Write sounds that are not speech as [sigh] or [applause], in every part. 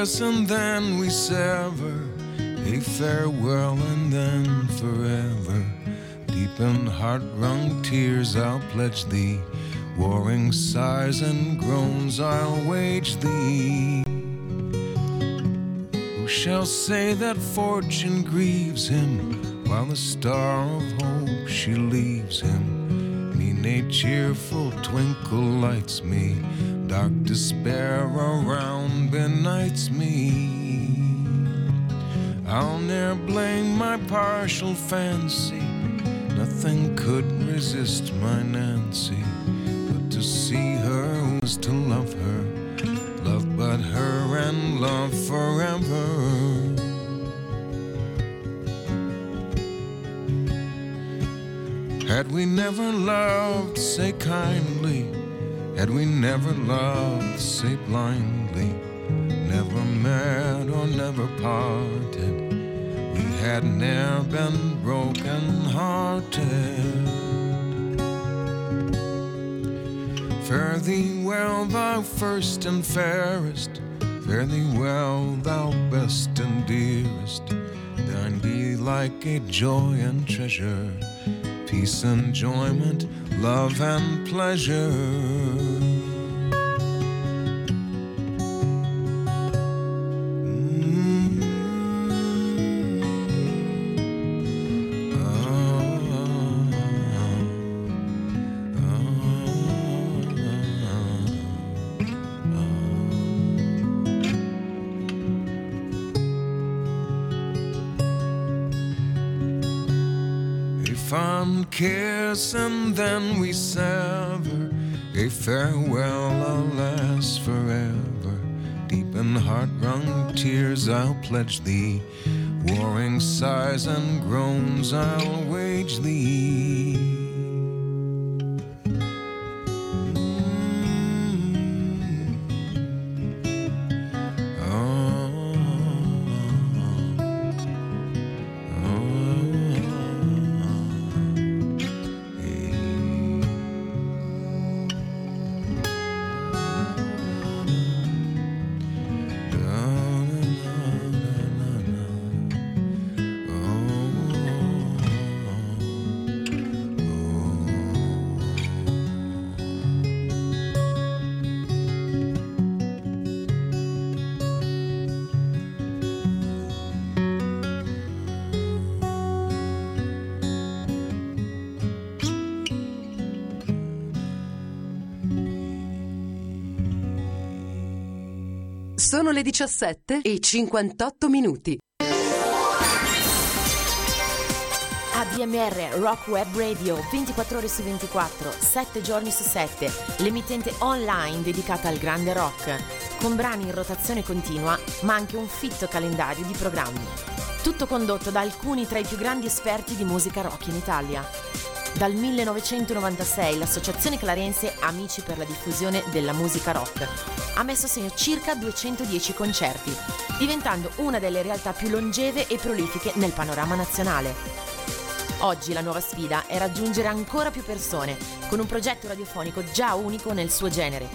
kiss and then we sever. A farewell and then forever. Deep in heart wrung tears I'll pledge thee. Warring sighs and groans I'll wage thee. Who shall say that fortune grieves him while the star of hope she leaves him? Mean a cheerful twinkle lights me dark despair around benights me. I'll ne'er blame my partial fancy, nothing could resist my Nancy. But to see her was to love her, love but her and love forever. Had we never loved, say kindly had we never loved, say blindly, never met or never parted, we had ne'er been broken hearted. Fare thee well, thou first and fairest, fare thee well, thou best and dearest, thine be like a joy and treasure, peace, enjoyment love and pleasure. Kiss, and then we sever. A farewell, alas, forever. Deep in heart wrung tears, I'll pledge thee. Warring sighs and groans, I'll wage thee. Sono le 17 e 58 minuti. ADMR Rock Web Radio 24 ore su 24, 7 giorni su 7, l'emittente online dedicata al grande rock, con brani in rotazione continua, ma anche un fitto calendario di programmi. Tutto condotto da alcuni tra i più grandi esperti di musica rock in Italia. Dal 1996 l'associazione clarense Amici per la diffusione della musica rock ha messo a segno circa 210 concerti, diventando una delle realtà più longeve e prolifiche nel panorama nazionale. Oggi la nuova sfida è raggiungere ancora più persone con un progetto radiofonico già unico nel suo genere.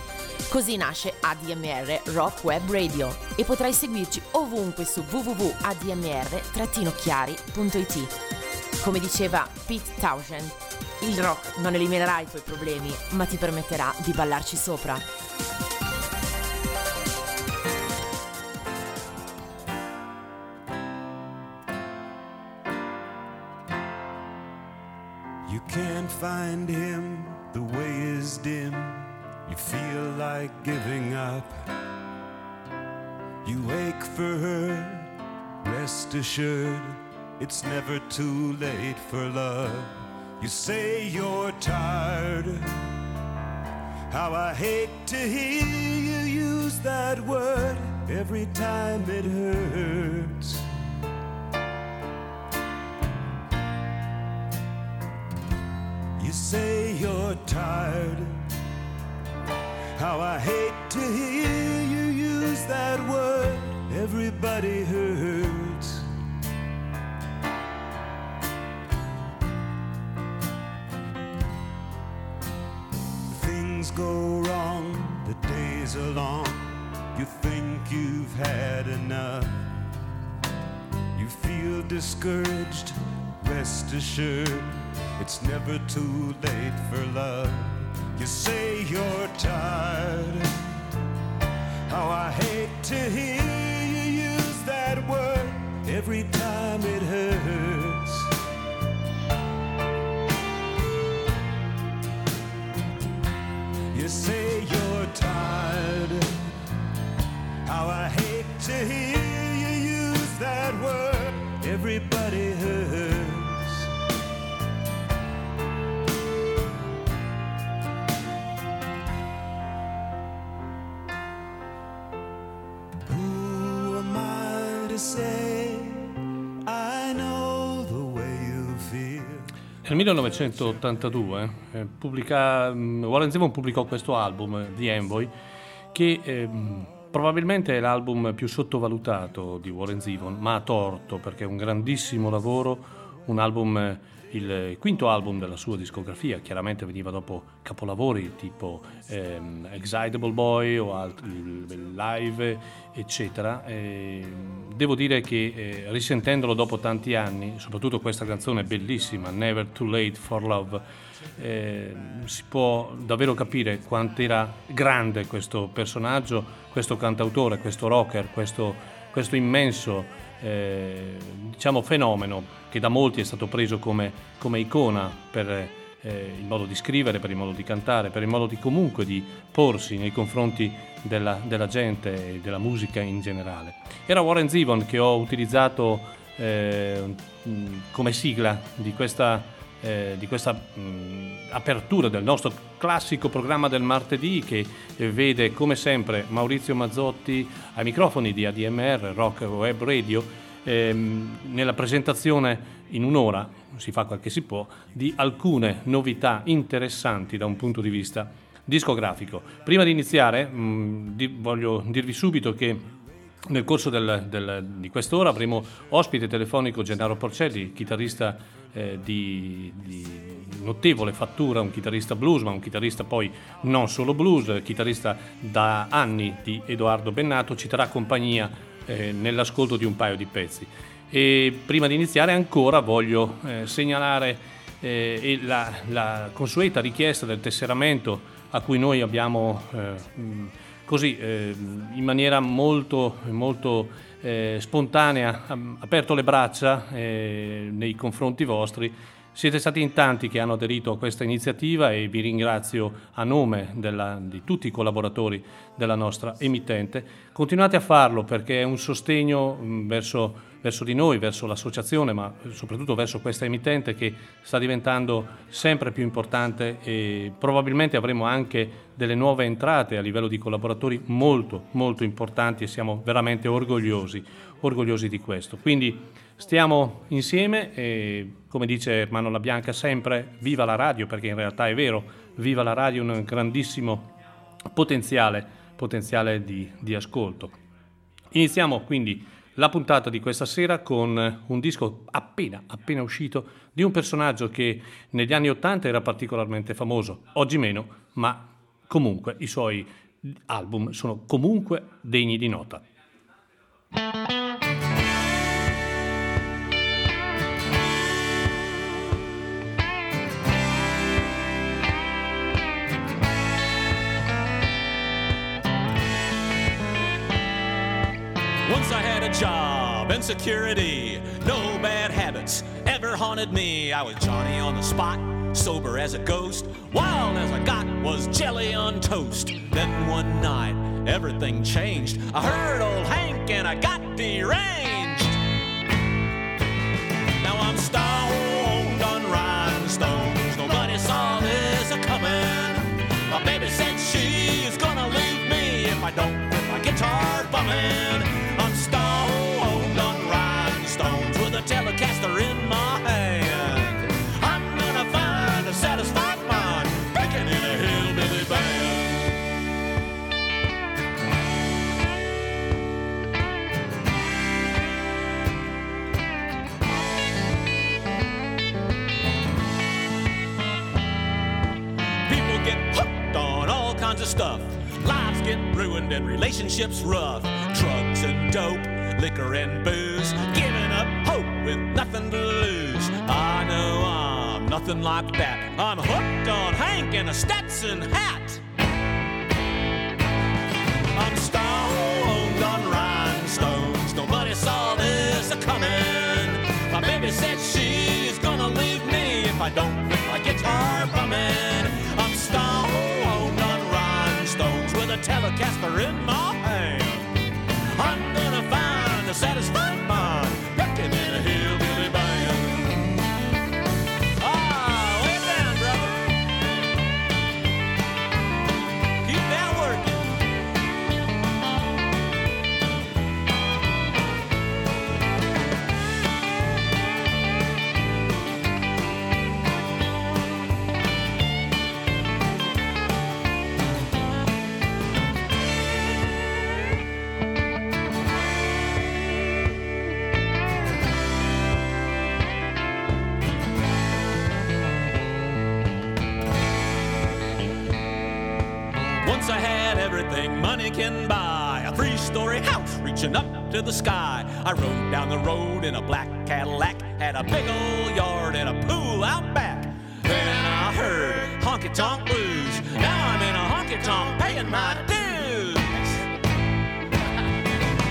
Così nasce ADMR Rock Web Radio e potrai seguirci ovunque su www.admr-chiari.it. Come diceva Pete Townshend, il rock non eliminerà i tuoi problemi, ma ti permetterà di ballarci sopra. You can't find him, the way is dim. You feel like giving up. You ache for her, rest assured. It's never too late for love. You say you're tired. How I hate to hear you use that word every time it hurts. You say you're tired. How I hate to hear you use that word. Everybody hurts. Go wrong, the days are long. You think you've had enough. You feel discouraged, rest assured. It's never too late for love. You say you're tired. How I hate to hear you use that word every time You say you're tired. How I hate to hear Nel 1982 eh, pubblica- mm, Warren Zevon pubblicò questo album, eh, The Envoy, che ehm, probabilmente è l'album più sottovalutato di Warren Zevon, ma a torto perché è un grandissimo lavoro, un album, eh, il quinto album della sua discografia, chiaramente veniva dopo capolavori tipo ehm, Excitable Boy o altri, Live, eccetera. E devo dire che eh, risentendolo dopo tanti anni, soprattutto questa canzone bellissima, Never Too Late for Love, eh, si può davvero capire quanto era grande questo personaggio, questo cantautore, questo rocker, questo, questo immenso eh, diciamo fenomeno che da molti è stato preso come, come icona per eh, il modo di scrivere, per il modo di cantare, per il modo di comunque di porsi nei confronti della, della gente e della musica in generale. Era Warren Zevon che ho utilizzato eh, come sigla di questa eh, di questa mh, apertura del nostro classico programma del martedì che eh, vede come sempre Maurizio Mazzotti ai microfoni di ADMR, Rock Web Radio, ehm, nella presentazione in un'ora, si fa quel che si può, di alcune novità interessanti da un punto di vista discografico. Prima di iniziare mh, di, voglio dirvi subito che nel corso del, del, di quest'ora avremo ospite telefonico Gennaro Porcelli, chitarrista eh, di, di, notevole fattura, un chitarrista blues, ma un chitarrista poi non solo blues, chitarrista da anni di Edoardo Bennato, ci terrà compagnia eh, nell'ascolto di un paio di pezzi. E prima di iniziare ancora voglio eh, segnalare eh, la, la, consueta richiesta del tesseramento a cui noi abbiamo eh, così eh, in maniera molto, molto eh, spontanea aperto le braccia eh, nei confronti vostri. Siete stati in tanti che hanno aderito a questa iniziativa e vi ringrazio a nome della, di tutti i collaboratori della nostra emittente. Continuate a farlo perché è un sostegno mh, verso verso di noi, verso l'associazione, ma soprattutto verso questa emittente che sta diventando sempre più importante e probabilmente avremo anche delle nuove entrate a livello di collaboratori molto molto importanti e siamo veramente orgogliosi, orgogliosi di questo. Quindi stiamo insieme e come dice Ermano Bianca sempre viva la radio perché in realtà è vero, viva la radio un grandissimo potenziale, potenziale di, di ascolto. Iniziamo quindi la puntata di questa sera con un disco appena, appena uscito di un personaggio che negli anni Ottanta era particolarmente famoso, oggi meno, ma comunque i suoi album sono comunque degni di nota. Job and security. No bad habits ever haunted me. I was Johnny on the spot, sober as a ghost. Wild as I got was jelly on toast. Then one night, everything changed. I heard old Hank and I got deranged. Now I'm stoned on rhinestones. Nobody saw this coming. My baby said she's gonna leave me if I don't quit my guitar bumming. Of stuff. Lives get ruined and relationships rough. Drugs and dope, liquor and booze. Giving up hope with nothing to lose. I know I'm nothing like that. I'm hooked on Hank and a Stetson hat. I'm stoned on rhinestones. Nobody saw this coming. My baby said she's gonna leave me if I don't quit my guitar bumming. Telecaster in my hand. I'm gonna find a satisfied to the sky. I rode down the road in a black Cadillac, had a big old yard and a pool out back. Then I heard honky tonk blues. Now I'm in a honky tonk paying my dues.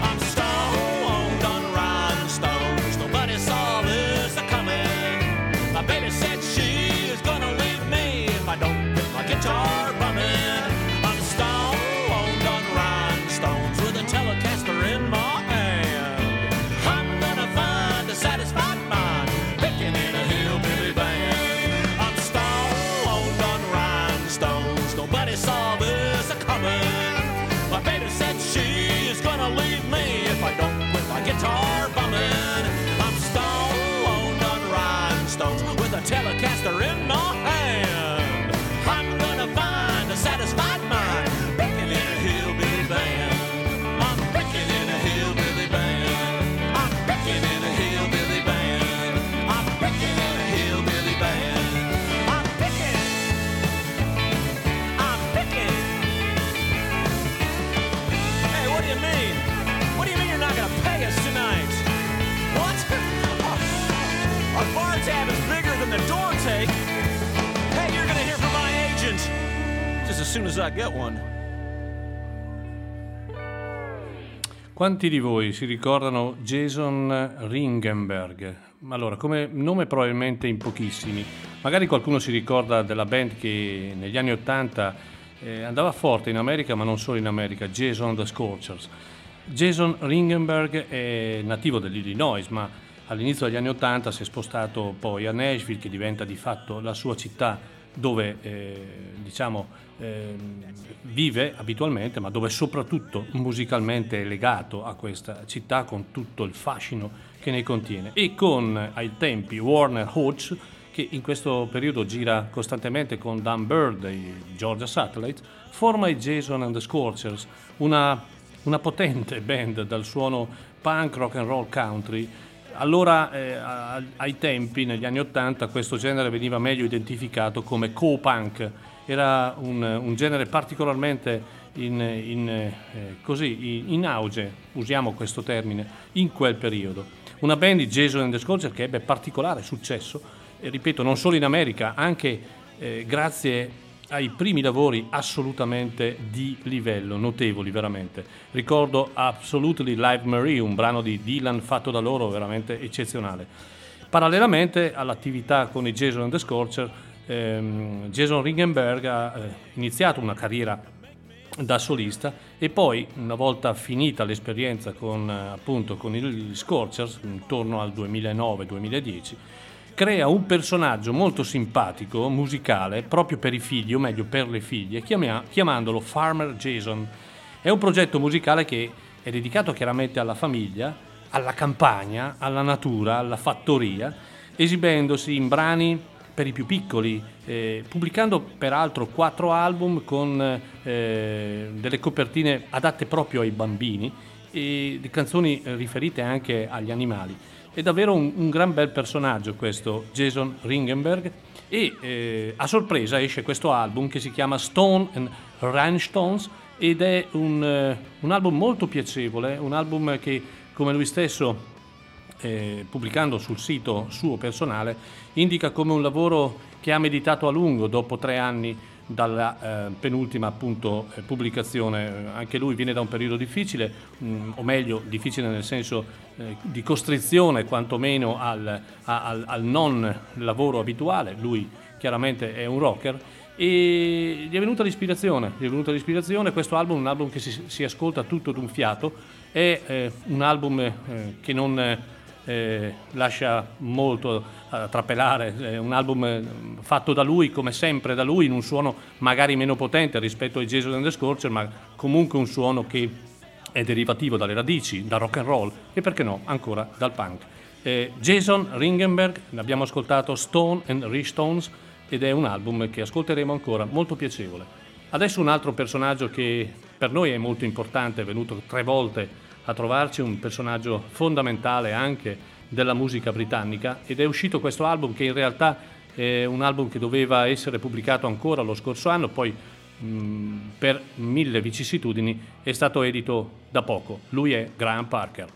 I'm stoned on rhinestones. Nobody saw this coming. My baby said she is gonna leave me if I don't get my guitar telecaster soon as I get one. Quanti di voi si ricordano Jason Ringenberg? Allora, come nome probabilmente in pochissimi. Magari qualcuno si ricorda della band che negli anni 80 eh, andava forte in America, ma non solo in America, Jason the Scorchers. Jason Ringenberg è nativo dell'Illinois, ma all'inizio degli anni 80 si è spostato poi a Nashville, che diventa di fatto la sua città dove eh, diciamo, eh, vive abitualmente, ma dove soprattutto musicalmente è legato a questa città con tutto il fascino che ne contiene. E con ai tempi Warner Hodge, che in questo periodo gira costantemente con Dan Bird e Georgia Satellite, forma i Jason and the Scorchers, una, una potente [laughs] band dal suono punk, rock and roll country allora, eh, ai tempi, negli anni Ottanta, questo genere veniva meglio identificato come co-punk. Era un, un genere particolarmente in, in, eh, così, in, in, auge, usiamo questo termine, in quel periodo. Una band di Jason and the Scorcher che ebbe particolare successo, ripeto, non solo in America, anche eh, grazie ai primi lavori assolutamente di livello, notevoli veramente. Ricordo Absolutely Live Marie, un brano di Dylan fatto da loro veramente eccezionale. Parallelamente all'attività con i Jason and the Scorcher, ehm, Jason Ringenberg ha eh, iniziato una carriera da solista e poi una volta finita l'esperienza con, appunto, con i Scorchers, intorno al 2009-2010, crea un personaggio molto simpatico, musicale, proprio per i figli, o meglio per le figlie, chiamandolo Farmer Jason. È un progetto musicale che è dedicato chiaramente alla famiglia, alla campagna, alla natura, alla fattoria, esibendosi in brani per i più piccoli, eh, pubblicando peraltro quattro album con eh, delle copertine adatte proprio ai bambini e canzoni riferite anche agli animali. È davvero un, un gran bel personaggio questo Jason Ringenberg. E eh, a sorpresa esce questo album che si chiama Stone and Rhinestones ed è un, eh, un album molto piacevole, un album che come lui stesso eh, pubblicando sul sito suo personale indica come un lavoro che ha meditato a lungo dopo tre anni dalla eh, penultima appunto, eh, pubblicazione. Anche lui viene da un periodo difficile, mh, mm, o meglio difficile nel senso eh, di costrizione quantomeno al, al, al, non lavoro abituale. Lui chiaramente è un rocker e gli è venuta l'ispirazione, gli è venuta l'ispirazione. Questo album è un album che si, si ascolta tutto d'un fiato, è eh, un album eh, che non eh, lascia molto a trapelare, è un album eh, fatto da lui, come sempre da lui, in un suono magari meno potente rispetto ai Jesus and the Scorcher, ma comunque un suono che è derivativo dalle radici, dal rock and roll e perché no, ancora dal punk. Eh, Jason Ringenberg, abbiamo ascoltato Stone and Re-Stones ed è un album che ascolteremo ancora, molto piacevole. Adesso un altro personaggio che per noi è molto importante, è venuto tre volte a trovarci un personaggio fondamentale anche della musica britannica ed è uscito questo album che in realtà è un album che doveva essere pubblicato ancora lo scorso anno, poi mh, per mille vicissitudini è stato edito da poco. Lui è Graham Parker.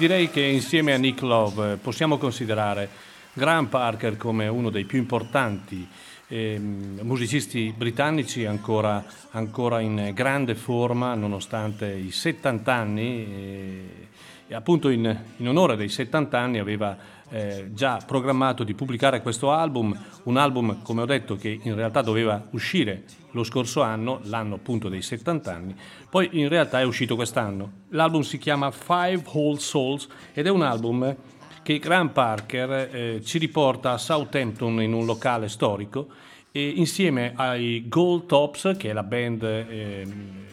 Direi che insieme a Nick Love eh, possiamo considerare Graham Parker come uno dei più importanti ehm, musicisti britannici ancora, ancora in grande forma nonostante i 70 anni appunto in, in onore dei 70 anni aveva eh, già programmato di pubblicare questo album, un album come ho detto che in realtà doveva uscire lo scorso anno, l'anno appunto dei 70 anni, poi in realtà è uscito quest'anno. L'album si chiama Five Whole Souls ed è un album che Graham Parker eh, ci riporta a Southampton in un locale storico e insieme ai Gold Tops, che è la band ehm,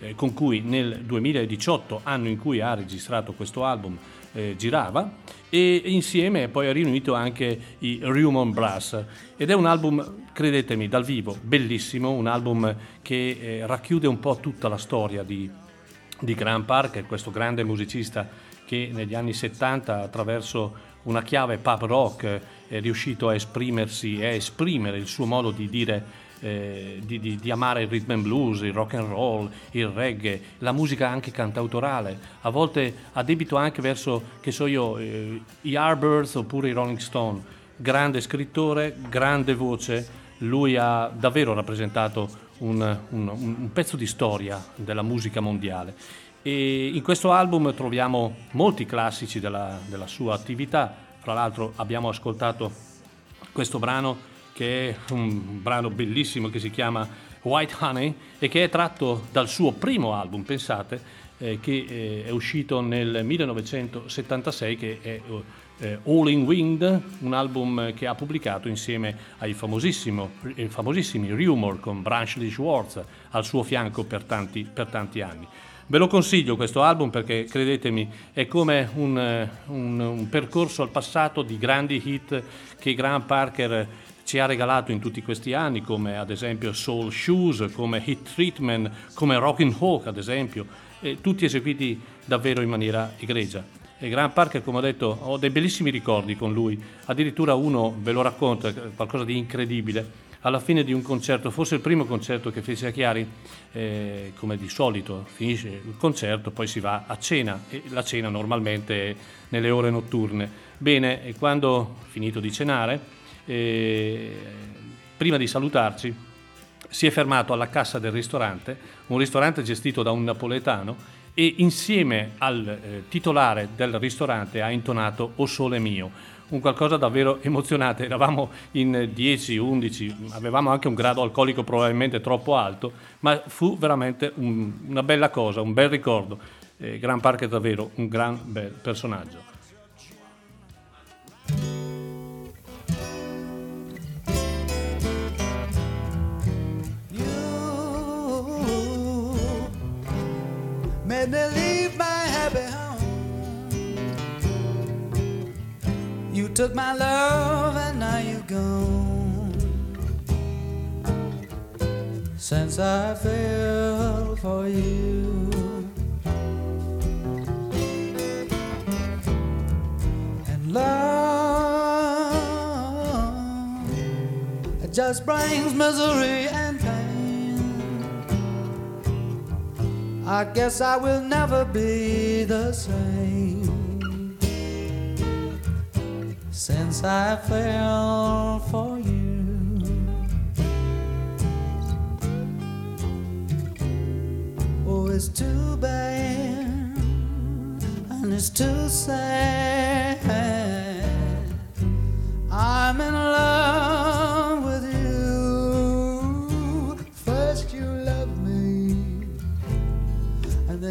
eh, con cui nel 2018, anno in cui ha registrato questo album, eh, girava e insieme poi ha riunito anche i Rumon Brass. Ed è un album, credetemi, dal vivo, bellissimo, un album che eh, racchiude un po' tutta la storia di, di Graham Parker, questo grande musicista che negli anni 70 attraverso una chiave pub rock è riuscito a esprimersi e a esprimere il suo modo di dire eh, di, di, di, amare il rhythm and blues, il rock and roll, il reggae, la musica anche cantautorale, a volte a debito anche verso, che so io, eh, i Yardbirds oppure i Rolling Stone. Grande scrittore, grande voce, lui ha davvero rappresentato un, un, un pezzo di storia della musica mondiale. E in questo album troviamo molti classici della, della sua attività, fra l'altro abbiamo ascoltato questo brano che è un brano bellissimo che si chiama White Honey e che è tratto dal suo primo album, pensate, eh, che eh, è uscito nel 1976, che è eh, All in Wind, un album che ha pubblicato insieme ai famosissimi Rumor con Branchley Schwartz al suo fianco per tanti, per tanti anni. Ve lo consiglio questo album perché credetemi è come un, un, un percorso al passato di grandi hit che Graham Parker ci ha regalato in tutti questi anni, come ad esempio Soul Shoes, come Hit Treatment, come Rockin' Hawk ad esempio, tutti eseguiti davvero in maniera egregia. E Graham Parker, come ho detto, ho dei bellissimi ricordi con lui, addirittura uno ve lo racconto, qualcosa di incredibile. Alla fine di un concerto, forse il primo concerto che fece a Chiari, eh, come di solito finisce il concerto, poi si va a cena e la cena normalmente è nelle ore notturne. Bene, e quando finito di cenare, eh, prima di salutarci, si è fermato alla cassa del ristorante, un ristorante gestito da un napoletano, e insieme al eh, titolare del ristorante ha intonato O Sole Mio, un qualcosa davvero emozionante. Eravamo in 10, 11, avevamo anche un grado alcolico probabilmente troppo alto, ma fu veramente un, una bella cosa, un bel ricordo. Eh, Gran Park è davvero un gran bel personaggio. Made me leave my happy home. You took my love and now you're gone. Since I fell for you. And love just brings misery and pain. I guess I will never be the same since I fell for you. Oh, it's too bad and it's too sad. I'm in love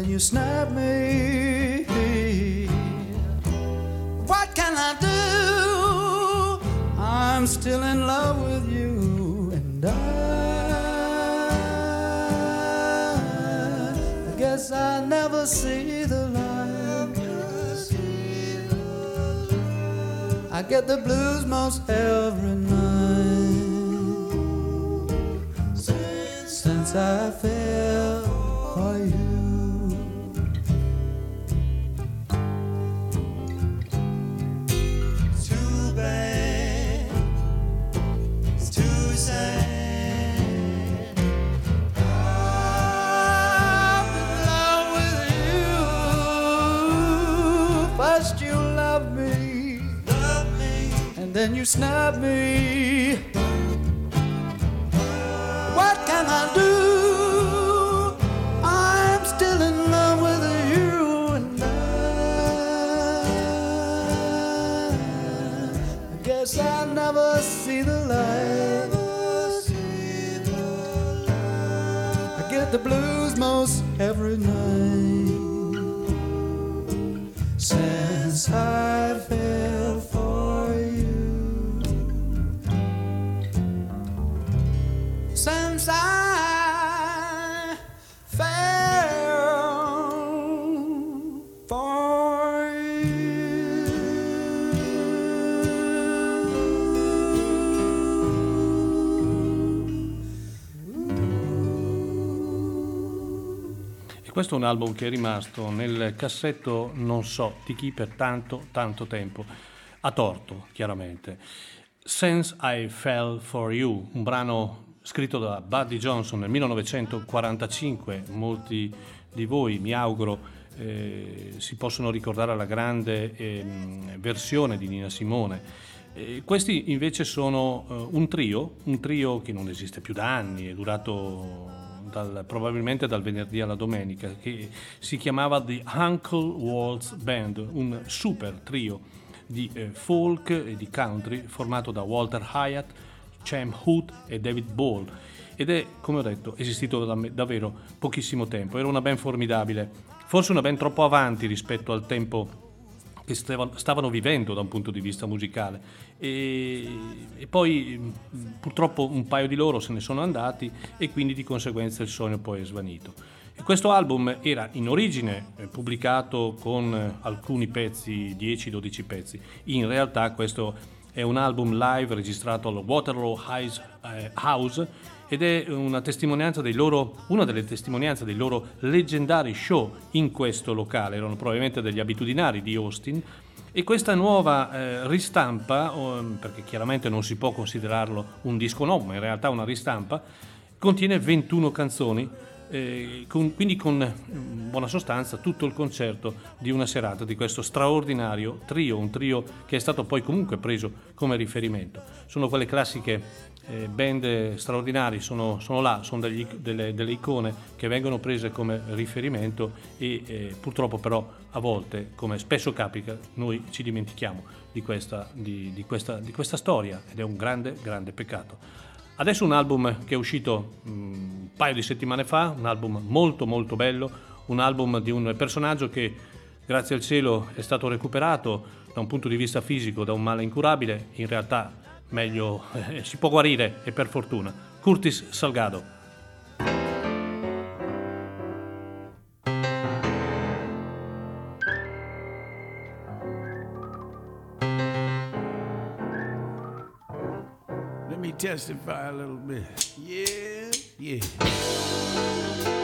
then you snap me. What can I do? I'm still in love with you, and I, guess I never see the light. I get the blues most every night since I fell then you snap me. Questo è un album che è rimasto nel cassetto non so di chi per tanto, tanto tempo. A torto, chiaramente. Since I Fell For You, un brano scritto da Buddy Johnson nel 1945. Molti di voi, mi auguro, eh, si possono ricordare la grande ehm, versione di Nina Simone. Eh, questi invece sono eh, un trio, un trio che non esiste più da anni, è durato dal- probabilmente dal venerdì alla domenica, che si chiamava The Uncle Waltz Band, un super trio di eh, folk e di country formato da Walter Hyatt, Chem Hood e David Ball ed è, come ho detto, esistito da- davvero pochissimo tempo. Era una band formidabile, forse una band troppo avanti rispetto al tempo che stava- stavano vivendo da un punto di vista musicale e, e poi mh, purtroppo un paio di loro se ne sono andati e quindi di conseguenza il sogno poi è svanito. E questo album era in origine eh, pubblicato con eh, alcuni pezzi, 10-12 pezzi, in realtà questo è un album live registrato al Waterloo eh, House ed è una loro, una delle testimonianze dei loro leggendari show in questo locale, erano probabilmente degli abitudinari di Austin e questa nuova eh, ristampa, perché chiaramente non si può considerarlo un disco nuovo, ma in realtà una ristampa, contiene 21 canzoni, eh, con- quindi con in buona sostanza tutto il concerto di una serata di questo straordinario trio, un trio che è stato poi comunque preso come riferimento. Sono quelle classiche eh, band straordinari, sono, sono là, sono degli- delle, delle icone che vengono prese come riferimento e eh, purtroppo però a volte, come spesso capita, noi ci dimentichiamo di questa, di- di questa- di questa storia ed è un grande, grande peccato. Adesso un album che è uscito mm, un paio di settimane fa, un album molto molto bello, un album di un personaggio che grazie al cielo è stato recuperato da un punto di vista fisico da un male incurabile, in realtà meglio eh, si può guarire e per fortuna. Curtis Salgado. Let me testify a little bit. Yeah, yeah.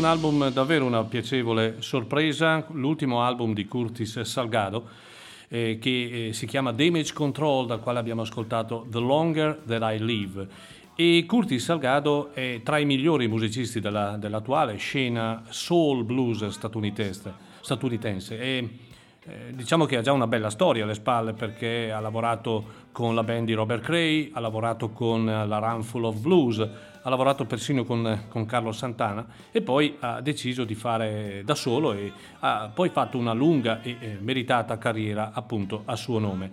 Un album davvero una piacevole sorpresa, l'ultimo album di Curtis Salgado eh, che eh, si chiama Damage Control dal quale abbiamo ascoltato The Longer That I Live. E Curtis Salgado è tra i migliori musicisti della- dell'attuale scena soul blues statunitense. statunitense. E, eh, diciamo che ha già una bella storia alle spalle perché ha lavorato con la band di Robert Cray, ha lavorato con la Runful of Blues, ha lavorato persino con, con Carlo Santana e poi ha deciso di fare da solo e ha poi fatto una lunga e eh, meritata carriera appunto a suo nome.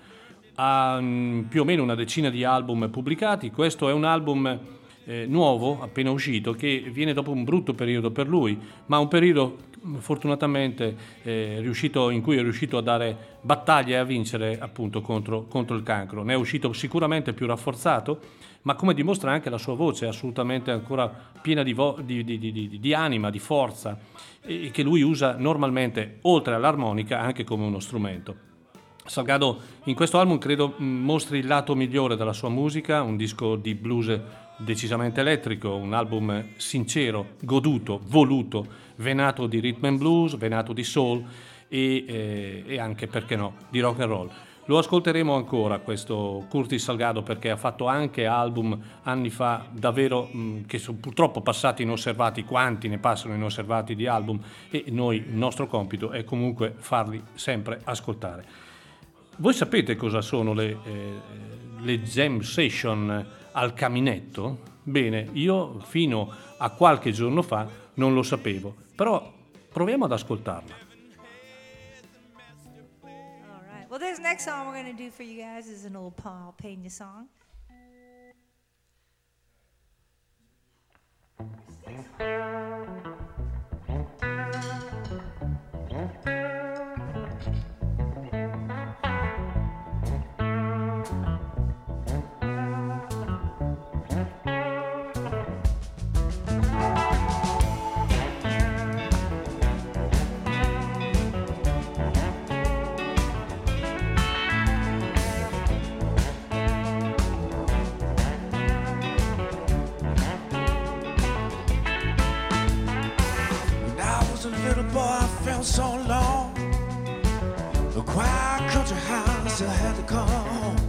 Ha mm, più o meno una decina di album pubblicati, questo è un album eh, nuovo, appena uscito, che viene dopo un brutto periodo per lui, ma un periodo mh, fortunatamente eh, riuscito, in cui è riuscito a dare battaglie e a vincere appunto contro, contro il cancro. Ne è uscito sicuramente più rafforzato, ma come dimostra anche la sua voce, assolutamente ancora piena di, vo- di- di- di- anima, di forza, e che lui usa normalmente, oltre all'armonica, anche come uno strumento. Salgado in questo album credo mh, mostri il lato migliore della sua musica, un disco di blues decisamente elettrico, un album sincero, goduto, voluto, venato di rhythm and blues, venato di soul e, eh, e anche, perché no, di rock and roll. Lo ascolteremo ancora questo Curtis Salgado perché ha fatto anche album anni fa davvero mh, che sono purtroppo passati inosservati, quanti ne passano inosservati di album e noi il nostro compito è comunque farli sempre ascoltare. Voi sapete cosa sono le, eh, le jam session al caminetto? Bene, io fino a qualche giorno fa non lo sapevo, però proviamo ad ascoltarla. Well, this next song we're going to do for you guys is an old Paul Pena song. boy, I felt so long. The quiet country house I had to come home.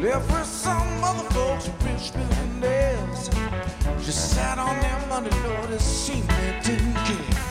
Lived with some other folks, rich millionaires. Just sat on their money, Lord, it seemed they didn't care.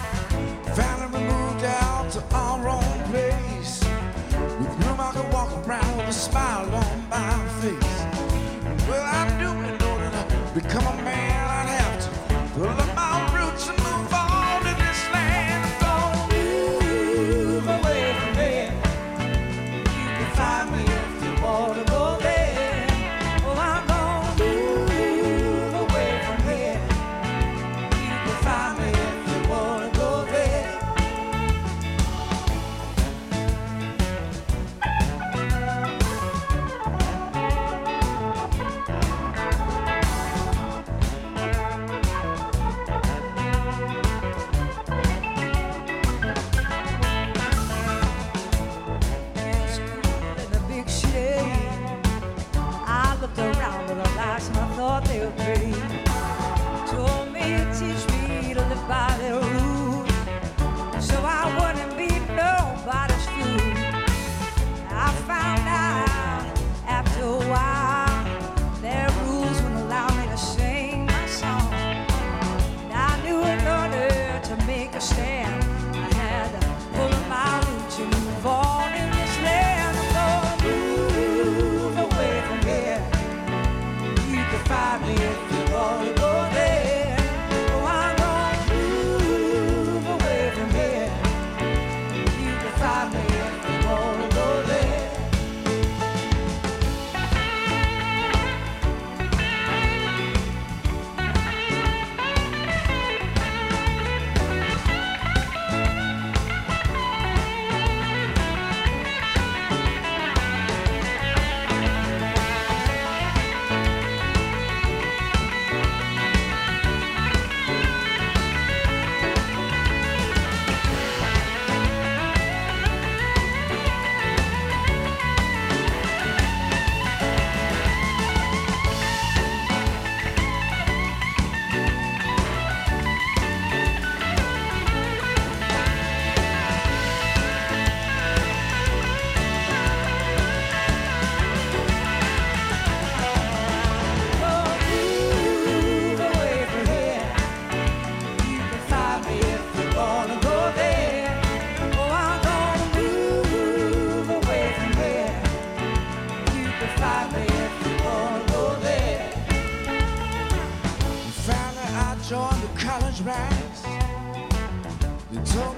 So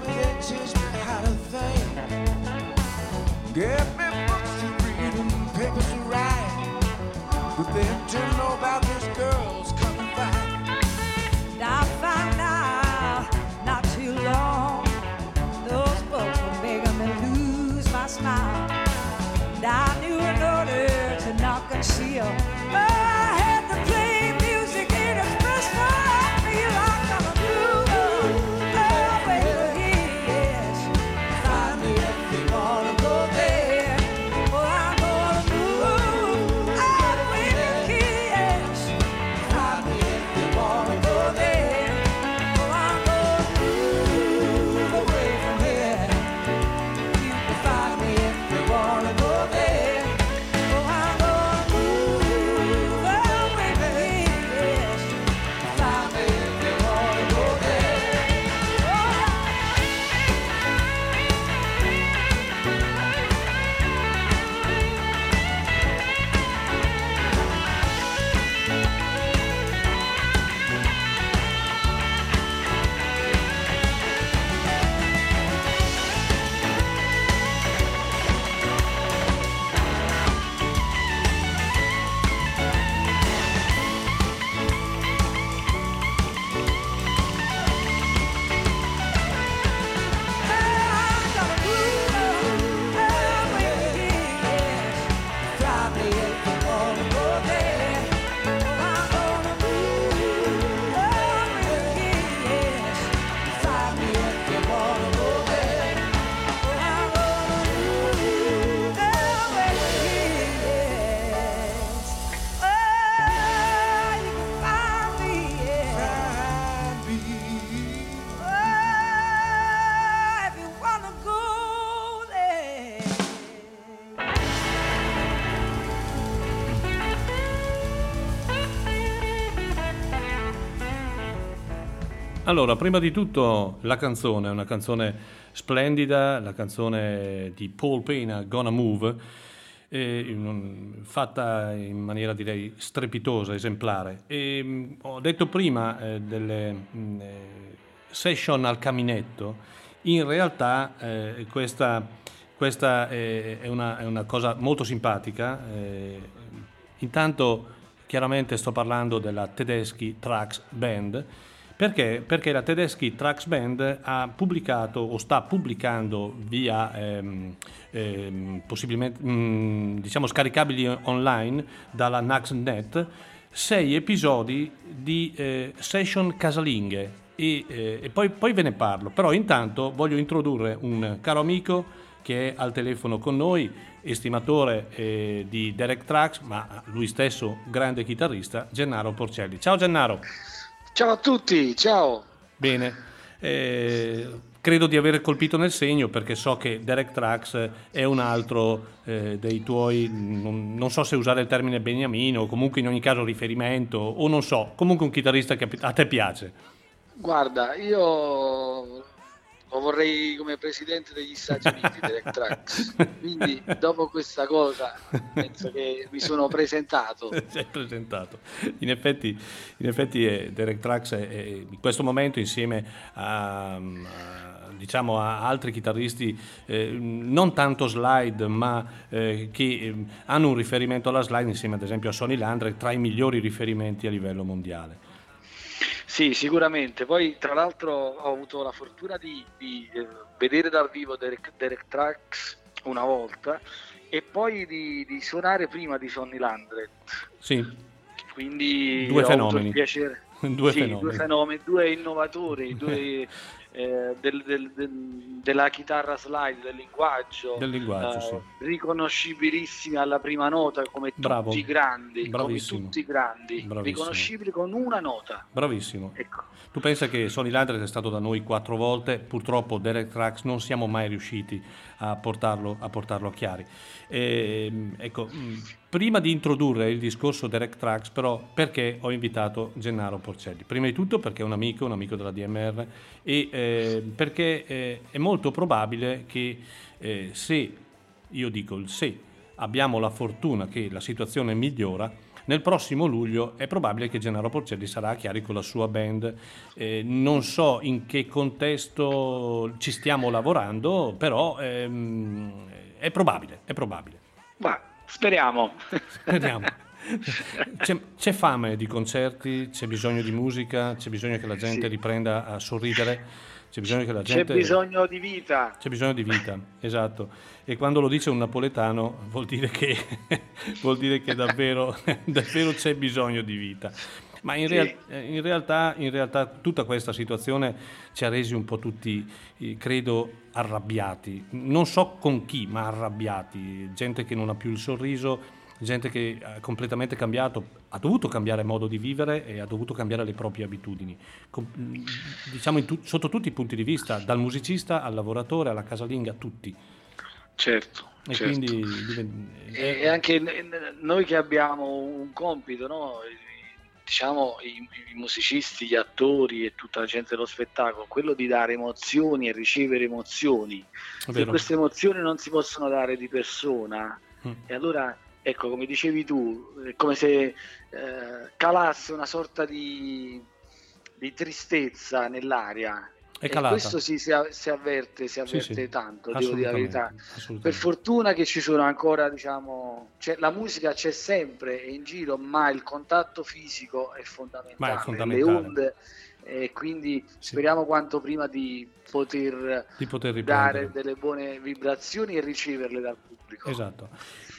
Allora, prima di tutto la canzone, una canzone splendida, la canzone di Paul Pena, Gonna Move, eh, fatta in maniera direi strepitosa, esemplare. E, mh, ho detto prima eh, delle mh, eh, session al caminetto, in realtà eh, questa, questa è, è una, è una cosa molto simpatica. eh, intanto chiaramente sto parlando della Tedeschi Trax Band. Perché? Perché la Tedeschi Trax Band ha pubblicato o sta pubblicando via ehm, ehm, possibilmente mm, diciamo scaricabili online dalla Naxnet sei episodi di eh, session casalinghe e, eh, e poi, poi ve ne parlo. Però intanto voglio introdurre un caro amico che è al telefono con noi, estimatore eh, di Derek Trax, ma lui stesso grande chitarrista, Gennaro Porcelli. Ciao Gennaro. Ciao a tutti, ciao. Bene, eh, credo di aver colpito nel segno perché so che Derek Trax è un altro eh, dei tuoi, non, non so se usare il termine beniamino, comunque in ogni caso riferimento, o non so, comunque un chitarrista che a te piace. Guarda, io lo vorrei come presidente degli Stati [laughs] Uniti, Derek Trax. Quindi dopo questa cosa penso che mi sono presentato. [laughs] Si è presentato. In effetti, in effetti eh, Derek Trax è, è in questo momento insieme a, a, diciamo, a altri chitarristi eh, non tanto slide ma eh, che eh, hanno un riferimento alla slide insieme ad esempio a Sonny Landry tra i migliori riferimenti a livello mondiale. Sì, sicuramente. Poi, tra l'altro, ho avuto la fortuna di, di, eh, vedere dal vivo Derek, Derek Trax una volta e poi di, di suonare prima di Sonny Landret. Sì, Quindi Due fenomeni. [laughs] Due Sì, fenomeni. due fenomeni, due innovatori, due [laughs] eh, del- del- del- della chitarra slide, del linguaggio, Del linguaggio, eh, sì. riconoscibilissimi alla prima nota come Bravo. tutti i grandi, come Bravissimo. tutti i grandi, Bravissimo. riconoscibili con una nota. Bravissimo. Ecco. Tu pensa che Sonny Landry è stato da noi quattro volte, purtroppo Derek Trax non siamo mai riusciti a portarlo a, portarlo a chiari. Ehm, ecco, mh, prima di introdurre il discorso Derek Trax, però, perché ho invitato Gennaro Porcelli? Prima di tutto perché è un amico, un amico della DMR e eh, perché eh, è molto probabile che eh, se, io dico il se, abbiamo la fortuna che la situazione migliora, nel prossimo luglio è probabile che Gennaro Porcelli sarà a Chiari con la sua band. Eh, non so in che contesto ci stiamo lavorando, però ehm, è probabile, è probabile. Ma speriamo. Speriamo. [laughs] C'è, c'è fame di concerti, c'è bisogno di musica, c'è bisogno che la gente Sì. riprenda a sorridere, c'è bisogno che la C'è gente... bisogno di vita. C'è bisogno di vita, esatto. E quando lo dice un napoletano vuol dire che, [laughs] vuol dire che davvero, [laughs] davvero c'è bisogno di vita. Ma in, real- eh, in realtà, in realtà tutta questa situazione ci ha resi un po' tutti, eh, credo, arrabbiati. Non so con chi, ma arrabbiati. Gente che non ha più il sorriso, gente che ha completamente cambiato, ha dovuto cambiare modo di vivere e ha dovuto cambiare le proprie abitudini. Com- mh, diciamo tu- sotto tutti i punti di vista, dal musicista al lavoratore, alla casalinga, tutti. Certo. E certo. quindi E e anche noi che abbiamo un compito, no? diciamo i, i musicisti, gli attori e tutta la gente dello spettacolo, quello di dare emozioni e ricevere emozioni. Se queste emozioni non si possono dare di persona, Mm. e allora, ecco, come dicevi tu, è come se eh, calasse una sorta di, di tristezza nell'aria. È E calata. questo si, si, si avverte, si Sì, avverte sì, tanto, devo dire la verità. Per fortuna che ci sono ancora, diciamo, c'è- la musica c'è sempre in giro, ma il contatto fisico è fondamentale, è le fondamentale. onde, e quindi speriamo quanto prima di poter Di poter dare delle buone vibrazioni e riceverle dal pubblico. Esatto.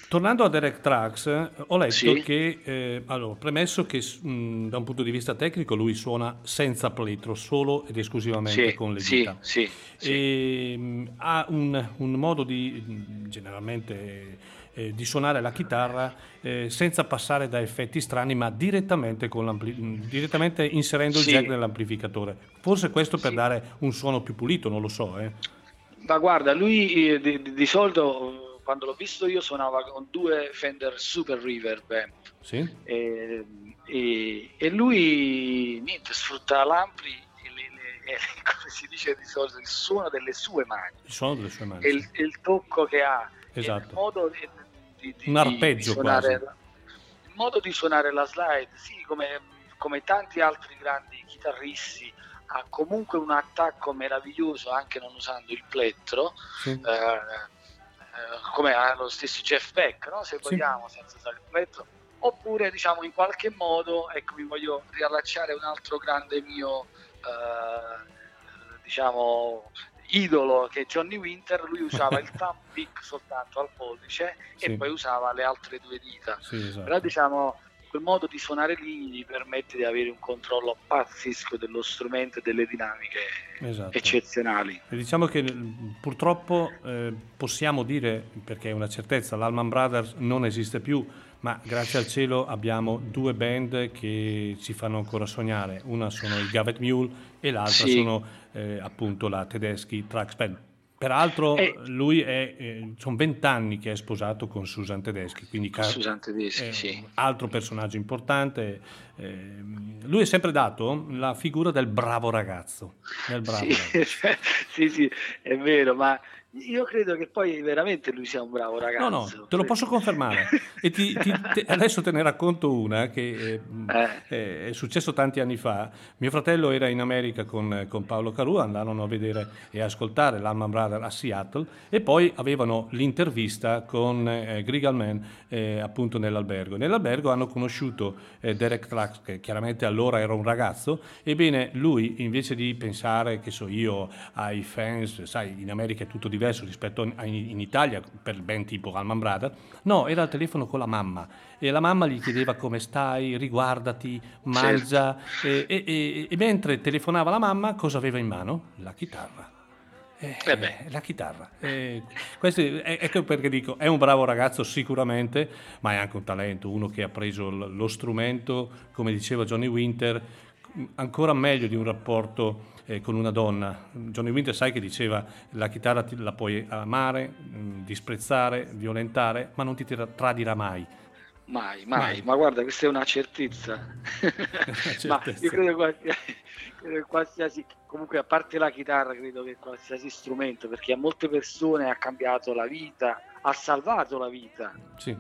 Tornando a Derek Trax, ho letto Sì. che, eh, allora, premesso che mh, da un punto di vista tecnico lui suona senza plettro, solo ed esclusivamente Sì, con le dita. sì, E, mh, ha un, un modo di, generalmente, eh, di suonare la chitarra eh, senza passare da effetti strani, ma direttamente, direttamente inserendo il jack nell'amplificatore. Forse questo per dare un suono più pulito, non lo so. Eh. Ma guarda, lui eh, di, di- solito quando l'ho visto io suonava con due Fender Super Reverb amp. Sì? e, e- e lui niente, sfrutta l'ampli e le, [laughs] come si dice di solito, il suono delle sue mani, Il suono delle sue mani. e il, e il tocco che ha, e il Esatto. modo di, di- di- Un arpeggio di suonare, quasi. il modo di suonare la slide, sì, come, come tanti altri grandi chitarristi, ha comunque un attacco meraviglioso anche non usando il plettro, Sì. eh, eh, come ha lo stesso Jeff Beck, no? se Sì. vogliamo, senza usare il plettro. Oppure, diciamo, in qualche modo, ecco, mi voglio riallacciare un altro grande mio, eh, diciamo, idolo che è Johnny Winter, lui usava il [laughs] thumb pick soltanto al pollice Sì. e poi usava le altre due dita. Sì, esatto. Però diciamo quel modo di suonare lì gli permette di avere un controllo pazzesco dello strumento e delle dinamiche Esatto. eccezionali. E diciamo che purtroppo eh, possiamo dire, perché è una certezza, l'Alman Brothers non esiste più, ma grazie al cielo abbiamo due band che ci fanno ancora sognare. Una sono i Gavet Mule e l'altra Sì. sono eh, appunto la Tedeschi Band. Peraltro E- lui è, eh, sono vent'anni che è sposato con Susan Tedeschi, quindi ca- Susan Tedeschi, è sì. altro personaggio importante. eh, lui è sempre dato la figura del bravo ragazzo. Del bravo Sì, ragazzo. [laughs] sì, sì, è vero, ma io credo che poi veramente lui sia un bravo ragazzo. No, no, te lo posso confermare. [laughs] E ti- ti- te- adesso te ne racconto una che eh, mh, eh, è successo tanti anni fa. Mio fratello era in America con, con Paolo Caru, andarono a vedere e ascoltare l'Alman Brother a Seattle e poi avevano l'intervista con eh, Grigalman eh, appunto nell'albergo. Nell'albergo hanno conosciuto eh, Derek Trax, che chiaramente allora era un ragazzo. Ebbene, lui invece di pensare, che so io, ai fans, sai, in America è tutto diverso rispetto a in, Italia per band tipo Alman Brother, no, era al telefono con la mamma e la mamma gli chiedeva come stai, riguardati, mangia e, e- e- e mentre telefonava la mamma cosa aveva in mano? La chitarra. Eh, la chitarra. Eh, è- ecco perché dico, è un bravo ragazzo sicuramente, ma è anche un talento, uno che ha preso lo strumento, come diceva Johnny Winter, ancora meglio di un rapporto eh, con una donna. Johnny Winter sai che diceva la chitarra la puoi amare, mh, disprezzare, violentare, ma non ti tra- tradirà mai. Mai, mai, Mai. ma guarda, questa è una certezza. [laughs] [laughs] ma certezza. io credo qualsiasi, [laughs] credo qualsiasi, comunque a parte la chitarra, credo che qualsiasi strumento, perché a molte persone ha cambiato la vita, ha salvato la vita Sì,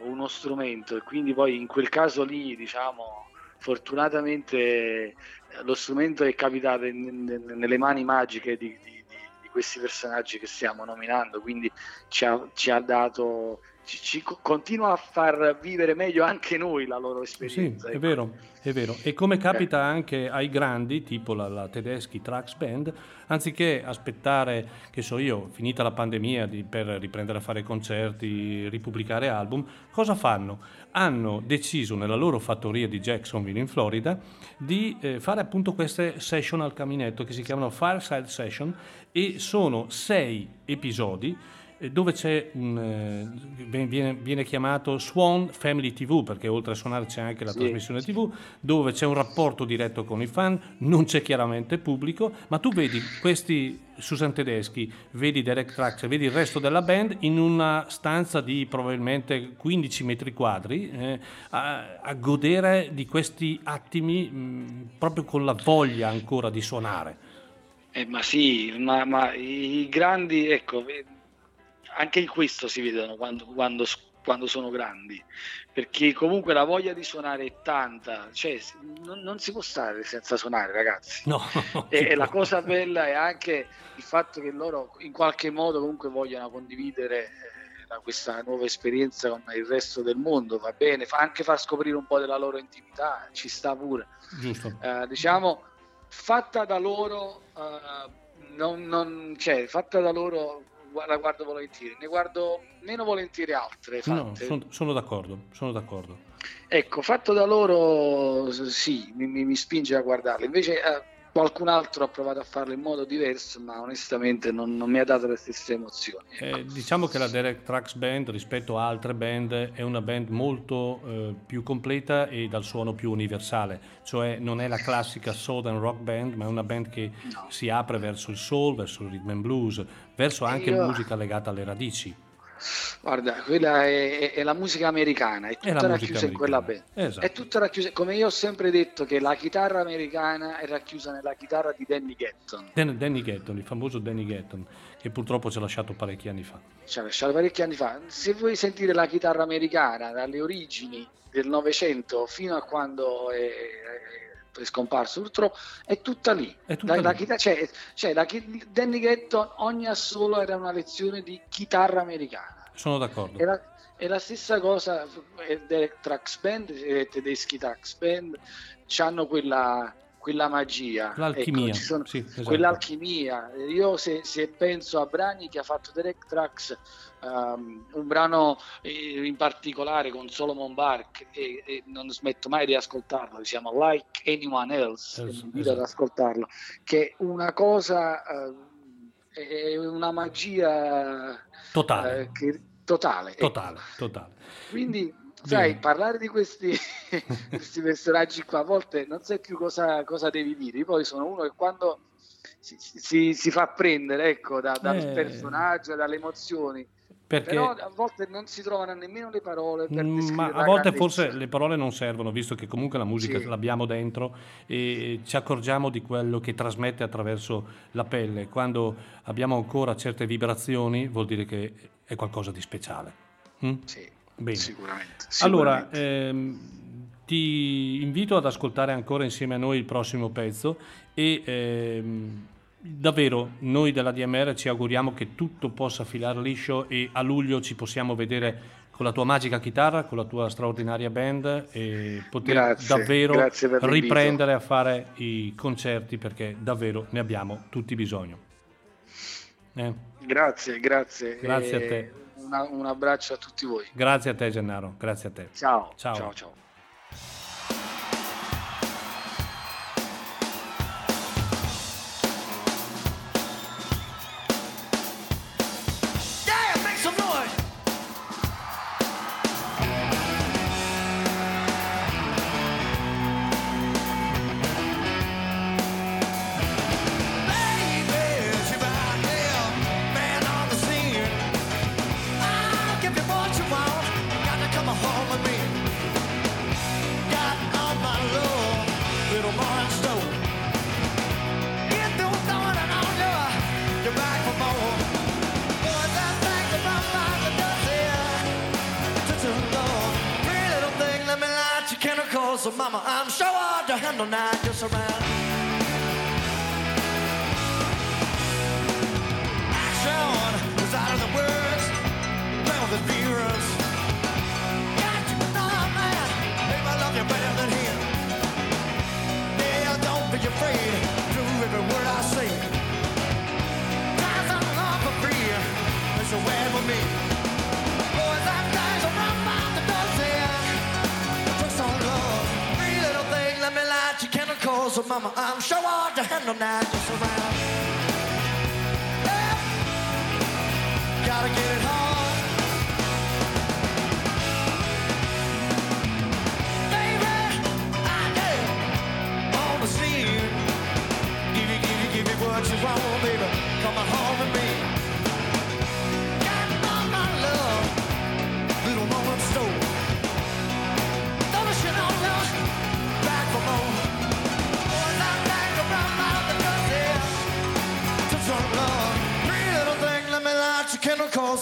uno strumento e quindi poi in quel caso lì, diciamo, fortunatamente eh, lo strumento è capitato in- in- nelle mani magiche di, di- di- questi personaggi che stiamo nominando, quindi ci ha, ci ha dato, ci, ci co- continua a far vivere meglio anche noi la loro sì, esperienza. è ecco. vero, è vero. E come capita anche ai grandi, tipo la, la Tedeschi Trax Band, anziché aspettare, che so io, finita la pandemia di- per riprendere a fare concerti, ripubblicare album, cosa fanno? Hanno deciso nella loro fattoria di Jacksonville in Florida di eh, fare appunto queste session al caminetto che si chiamano Fireside Session e sono sei episodi eh, dove c'è un, eh, viene, viene chiamato Swan Family TV perché oltre a suonare c'è anche la Sì, trasmissione TV dove c'è un rapporto diretto con i fan, non c'è chiaramente pubblico, ma tu vedi questi Susan Tedeschi, vedi Derek Trax, vedi il resto della band in una stanza di probabilmente 15 metri quadri eh, a, a godere di questi attimi mh, proprio con la voglia ancora di suonare. Eh, ma sì, ma, ma i grandi, ecco, anche in questo si vedono quando, quando, quando sono grandi, perché comunque la voglia di suonare è tanta, cioè non, non si può stare senza suonare, ragazzi. No, [laughs] E, e la cosa bella è anche il fatto che loro in qualche modo comunque vogliono condividere eh, questa nuova esperienza con il resto del mondo, va bene, fa anche far scoprire un po' della loro intimità, ci sta pure. Eh, diciamo, fatta da loro, eh, non, non- cioè, fatta da loro la guardo volentieri, ne guardo meno volentieri altre. No, Fatte. sono, sono d'accordo, sono d'accordo. Ecco, fatto da loro, sì, mi, mi- mi spinge a guardarle. Invece eh, qualcun altro ha provato a farlo in modo diverso, ma onestamente non, non mi ha dato le stesse emozioni. Eh, diciamo che la Derek Trax Band rispetto a altre band è una band molto eh, più completa e dal suono più universale, cioè non è la classica southern rock band, ma è una band che si apre verso il soul, verso il rhythm and blues, verso anche io- musica legata alle radici. Guarda, quella è, è- è la musica americana, è È tutta musica racchiusa in quella band. Esatto. È tutta racchiusa, come io ho sempre detto che la chitarra americana è racchiusa nella chitarra di Danny Gatton. Dan- Danny Gatton, il famoso Danny Gatton, che purtroppo ci ha lasciato parecchi anni fa. Ci ha lasciato parecchi anni fa. Se vuoi sentire la chitarra americana dalle origini del Novecento fino a quando è, è scomparso purtroppo, è tutta lì. È tutta La- la lì. chita- cioè, cioè la chi- Danny Gatton ogni assolo era una lezione di chitarra americana. Sono d'accordo. È la, è la stessa cosa eh, Derek Trax Band, eh, tedeschi Trax Band, hanno quella, quella magia. L'alchimia, Ecco, sono- sì, esatto. Quell'alchimia. Io se, se penso a brani che ha fatto Derek Trax, ehm, un brano eh, in particolare con Solomon Bark, e, e non smetto mai di ascoltarlo, si chiama Like Anyone Else, Es- e mi invito ad esatto. ascoltarlo, che una cosa... eh, è una magia Totale. eh, che- totale. ecco. Totale, totale. Quindi, sai, Bene. parlare di questi, [laughs] questi personaggi qua a volte non sai più cosa, cosa devi dire. Io poi sono uno che quando si, si- si fa prendere ecco, da- dal Eh. personaggio, dalle emozioni, Perché però a volte non si trovano nemmeno le parole Mm, Ma a volte forse le parole non servono, visto che comunque la musica Sì. l'abbiamo dentro e ci accorgiamo di quello che trasmette attraverso la pelle. Quando abbiamo ancora certe vibrazioni vuol dire che è qualcosa di speciale. Mm? Sì, Bene. sicuramente. Allora, sicuramente. ehm, ti invito ad ascoltare ancora insieme a noi il prossimo pezzo e ehm, davvero noi della DMR ci auguriamo che tutto possa filare liscio e a luglio ci possiamo vedere con la tua magica chitarra, con la tua straordinaria band e poter Grazie, davvero grazie per riprendere a fare i concerti perché davvero ne abbiamo tutti bisogno. Eh, Grazie, grazie. Grazie a te. Una- un abbraccio a tutti voi. Grazie a te Gennaro, grazie a te. Ciao, Ciao. ciao, ciao.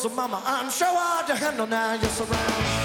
Your chemicals, so mama, I'm sure hard to handle now. Just around.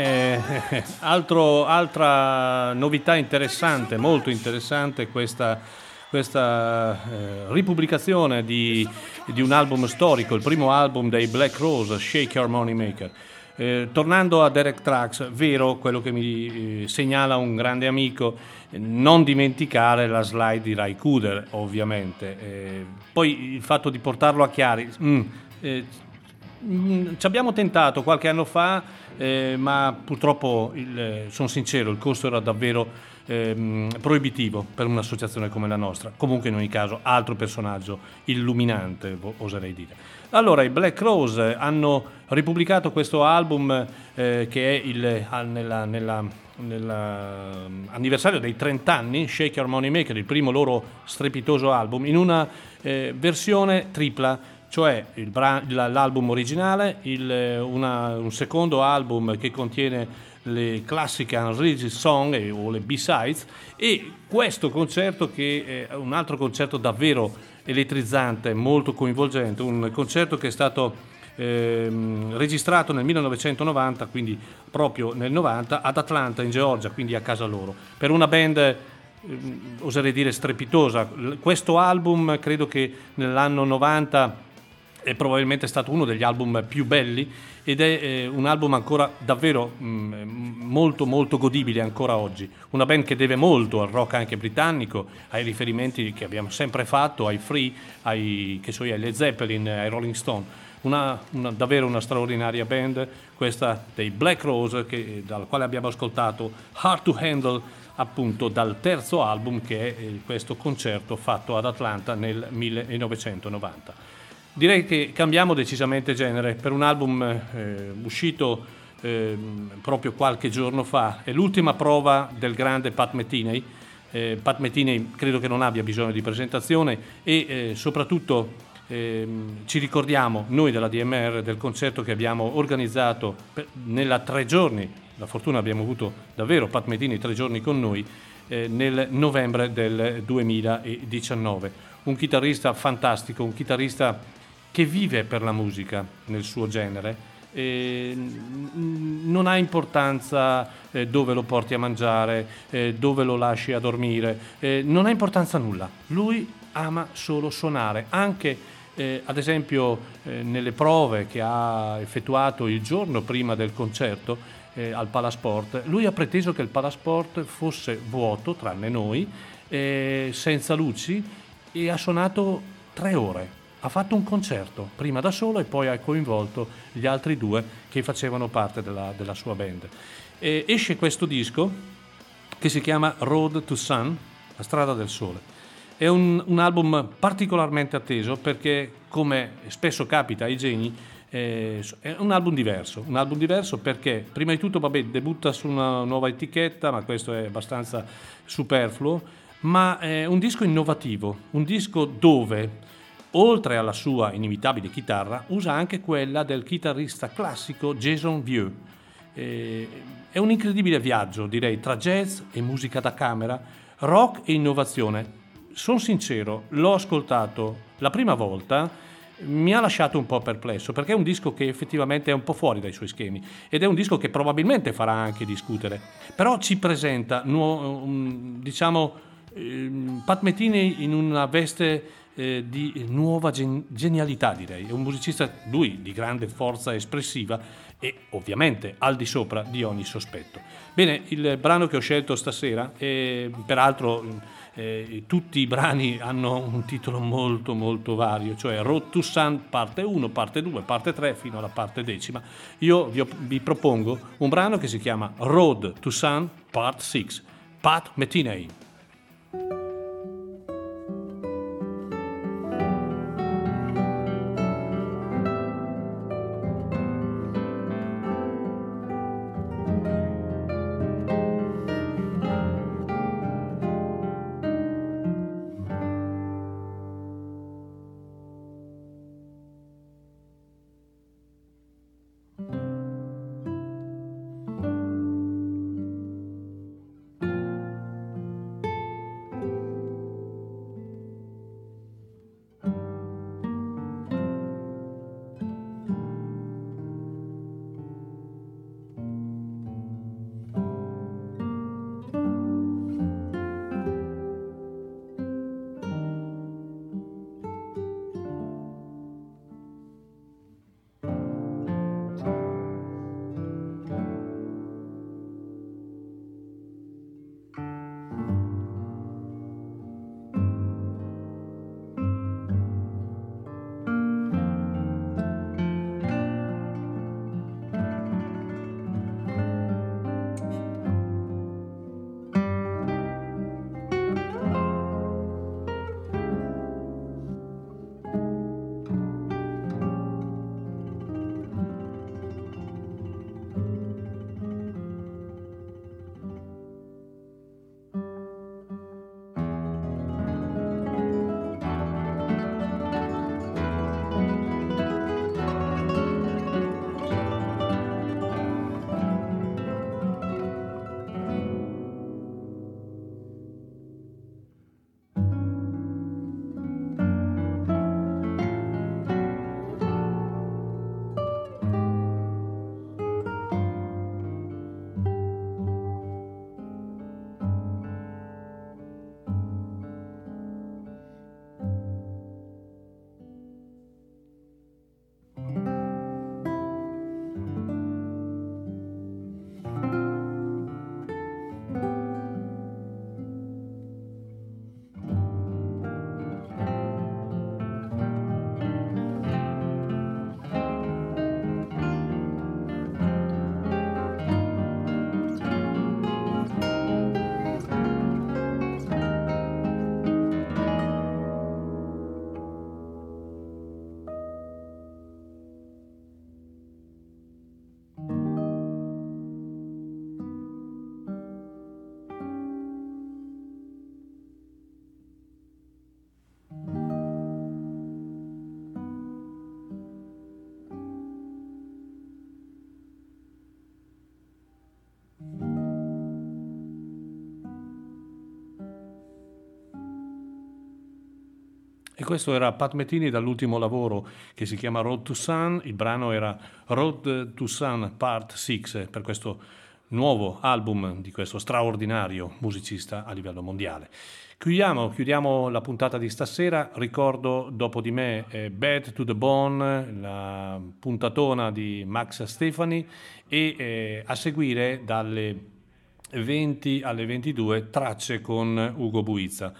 Eh, [laughs] altro- altra novità interessante, molto interessante, questa, questa eh, ripubblicazione di, di un album storico, il primo album dei Black Rose, Shake Your Money Maker. Eh, tornando a Derek Trax, vero quello che mi eh, segnala un grande amico, non dimenticare la slide di Ray Cooder, ovviamente. Eh, poi il fatto di portarlo a chiari, mm, eh, Mm, ci abbiamo tentato qualche anno fa, eh, ma purtroppo, sono sincero, il costo era davvero ehm, proibitivo per un'associazione come la nostra. Comunque, in ogni caso, altro personaggio illuminante, oserei dire. Allora, i Black Rose hanno ripubblicato questo album eh, che è il, ah, nella, nella- nella- anniversario dei 30 anni, Shake Your Money Maker, il primo loro strepitoso album, in una eh, versione tripla cioè bra- la- l'album originale, il, eh, una- un secondo album che contiene le classiche unreleased song e- o le B-sides e questo concerto che è un altro concerto davvero elettrizzante, molto coinvolgente, un concerto che è stato ehm, registrato nel 1990, quindi proprio nel 90 ad Atlanta in Georgia, quindi a casa loro, per una band ehm, oserei dire strepitosa. Questo album credo che nell'anno 90 è probabilmente stato uno degli album più belli ed è eh, un album ancora davvero mm, molto molto godibile ancora oggi. Una band che deve molto al rock anche britannico, ai riferimenti che abbiamo sempre fatto, ai Free, ai, so io, ai Zeppelin, ai Rolling Stone. Una, una- davvero una straordinaria band, questa dei Black Rose, che- dal quale abbiamo ascoltato Hard to Handle, appunto dal terzo album che è eh, questo concerto fatto ad Atlanta nel 1990. Direi che cambiamo decisamente genere per un album eh, uscito eh, proprio qualche giorno fa. È l'ultima prova del grande Pat Metheny. Eh, Pat Metheny credo che non abbia bisogno di presentazione e eh, soprattutto ehm, ci ricordiamo noi della DMR del concerto che abbiamo organizzato per- nella tre giorni. La fortuna abbiamo avuto davvero Pat Metheny tre giorni con noi eh, nel novembre del 2019. Un chitarrista fantastico, un chitarrista che vive per la musica nel suo genere. e n- non ha importanza eh, dove lo porti a mangiare, eh, dove lo lasci a dormire, eh, non ha importanza nulla. Lui ama solo suonare, anche eh, ad esempio eh, nelle prove che ha effettuato il giorno prima del concerto eh, al Palasport, lui ha preteso che il Palasport fosse vuoto, tranne noi, eh, senza luci e ha suonato tre ore. Ha fatto un concerto, prima da solo e poi ha coinvolto gli altri due che facevano parte della, della sua band. E esce questo disco che si chiama Road to Sun, la strada del sole. È un, un album particolarmente atteso perché, come spesso capita ai geni, eh, è un album diverso. Un album diverso perché, prima di tutto, vabbè, debutta su una nuova etichetta, ma questo è abbastanza superfluo, ma è un disco innovativo, un disco dove oltre alla sua inimitabile chitarra, usa anche quella del chitarrista classico Jason Vieux. Eh, è un incredibile viaggio, direi, tra jazz e musica da camera, rock e innovazione. Sono sincero, l'ho ascoltato la prima volta, mi ha lasciato un po' perplesso perché è un disco che effettivamente è un po' fuori dai suoi schemi ed è un disco che probabilmente farà anche discutere, però ci presenta, diciamo, ehm, Pat Metheny in una veste eh, di nuova gen- genialità, direi. È un musicista, lui, di grande forza espressiva e ovviamente al di sopra di ogni sospetto. Bene, il brano che ho scelto stasera, eh, peraltro eh, tutti i brani hanno un titolo molto molto vario, cioè Road to Sun parte 1, parte 2, parte 3 fino alla parte decima. Io vi, op- vi propongo un brano che si chiama Road to Sun Part 6, Pat Metheny. E questo era Pat Metini dall'ultimo lavoro che si chiama Road to Sun, il brano era Road to Sun Part 6 per questo nuovo album di questo straordinario musicista a livello mondiale. Chiudiamo, chiudiamo la puntata di stasera, ricordo dopo di me eh, Bad to the Bone, la puntatona di Max Stefani e eh, a seguire dalle 20 alle 22 tracce con Ugo Buizza.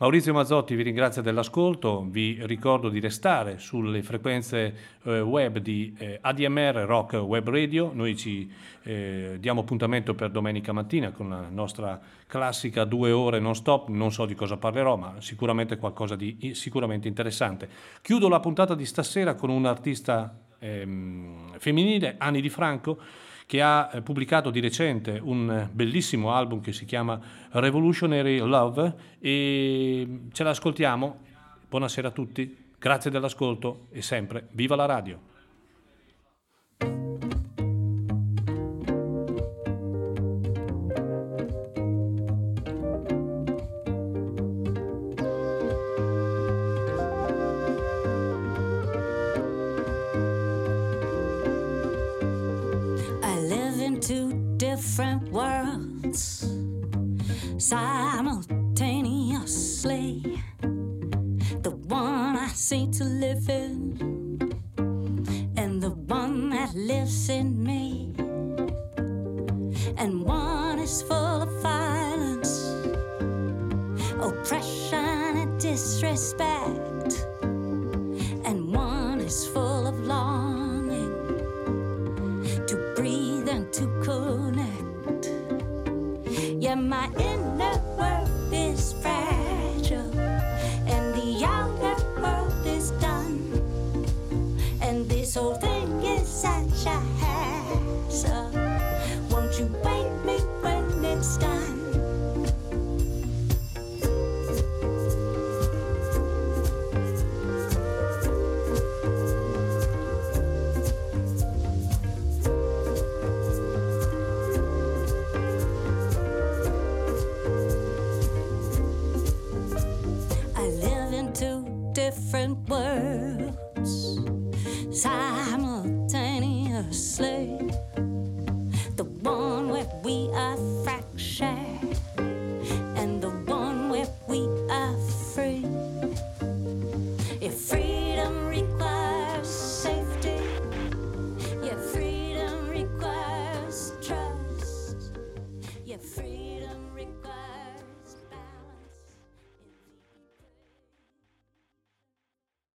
Maurizio Mazzotti vi ringrazia dell'ascolto, vi ricordo di restare sulle frequenze eh, web di eh, ADMR Rock Web Radio, noi ci eh, diamo appuntamento per domenica mattina con la nostra classica due ore non stop, non so di cosa parlerò ma sicuramente qualcosa di sicuramente interessante. Chiudo la puntata di stasera con un artista ehm, femminile, Anni Di Franco, che ha eh, pubblicato di recente un bellissimo album che si chiama Revolutionary Love e ce l'ascoltiamo. Buonasera a tutti, grazie dell'ascolto e sempre viva la radio. Simultaneously. The one I seem to live in, and the one that lives in me. And one is full of violence, oppression, and disrespect.